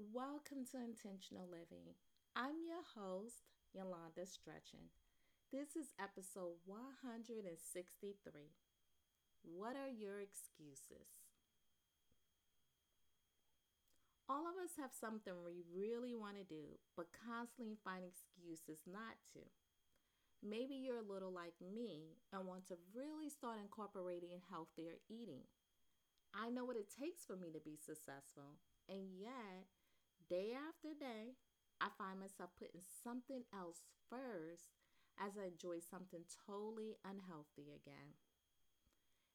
Welcome to Intentional Living. I'm your host, Yolanda Stretchin. This is episode 163. What are your excuses? All of us have something we really want to do, but constantly find excuses not to. Maybe you're a little like me and want to really start incorporating healthier eating. I know what it takes for me to be successful, and yet Day after day, I find myself putting something else first as I enjoy something totally unhealthy again.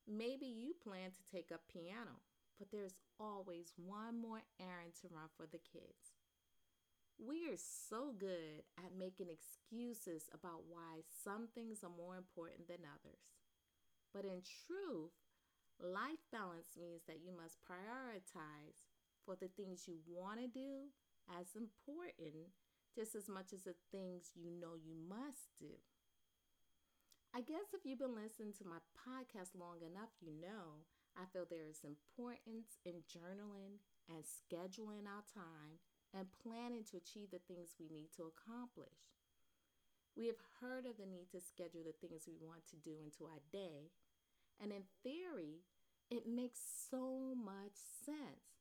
Maybe you plan to take up piano, but there's always one more errand to run for the kids. We are so good at making excuses about why some things are more important than others. But in truth, life balance means that you must prioritize for the things you want to do as important just as much as the things you know you must do. I guess if you've been listening to my podcast long enough, you know I feel there is importance in journaling and scheduling our time and planning to achieve the things we need to accomplish. We have heard of the need to schedule the things we want to do into our day, and in theory, it makes so much sense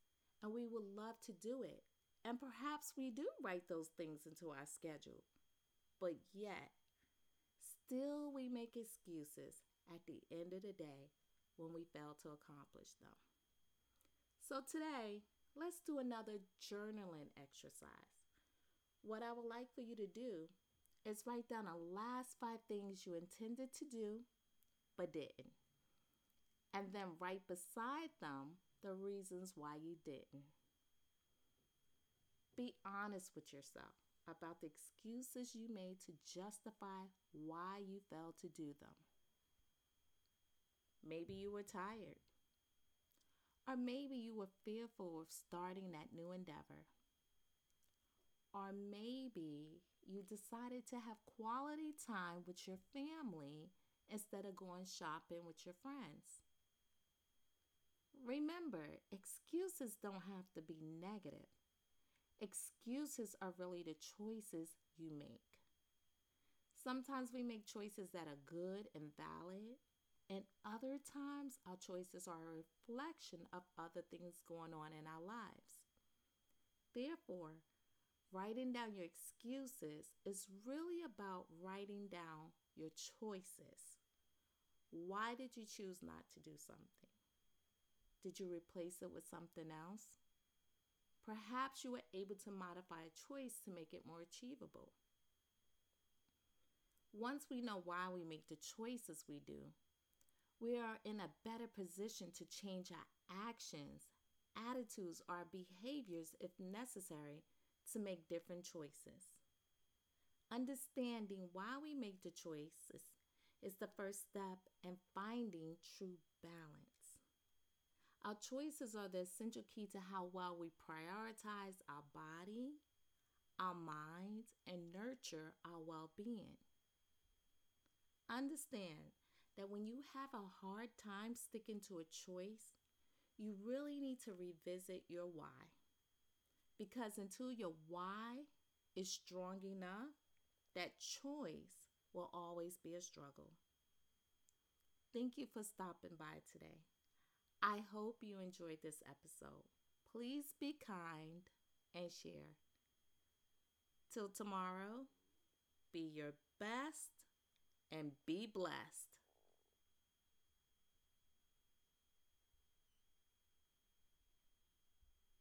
and we would love to do it. And perhaps we do write those things into our schedule. But yet, still we make excuses at the end of the day when we fail to accomplish them. So today, let's do another journaling exercise. What I would like for you to do is write down the last five things you intended to do but didn't. And then right beside them the reasons why you didn't. Be honest with yourself about the excuses you made to justify why you failed to do them. Maybe you were tired. Or maybe you were fearful of starting that new endeavor. Or maybe you decided to have quality time with your family instead of going shopping with your friends. Remember, excuses don't have to be negative. Excuses are really the choices you make. Sometimes we make choices that are good and valid, and other times our choices are a reflection of other things going on in our lives. Therefore, writing down your excuses is really about writing down your choices. Why did you choose not to do something? Did you replace it with something else? Perhaps you were able to modify a choice to make it more achievable. Once we know why we make the choices we do, we are in a better position to change our actions, attitudes, or behaviors if necessary to make different choices. Understanding why we make the choices is the first step in finding true balance. Our choices are the essential key to how well we prioritize our body, our minds, and nurture our well being. Understand that when you have a hard time sticking to a choice, you really need to revisit your why. Because until your why is strong enough, that choice will always be a struggle. Thank you for stopping by today. I hope you enjoyed this episode. Please be kind and share. Till tomorrow, be your best and be blessed.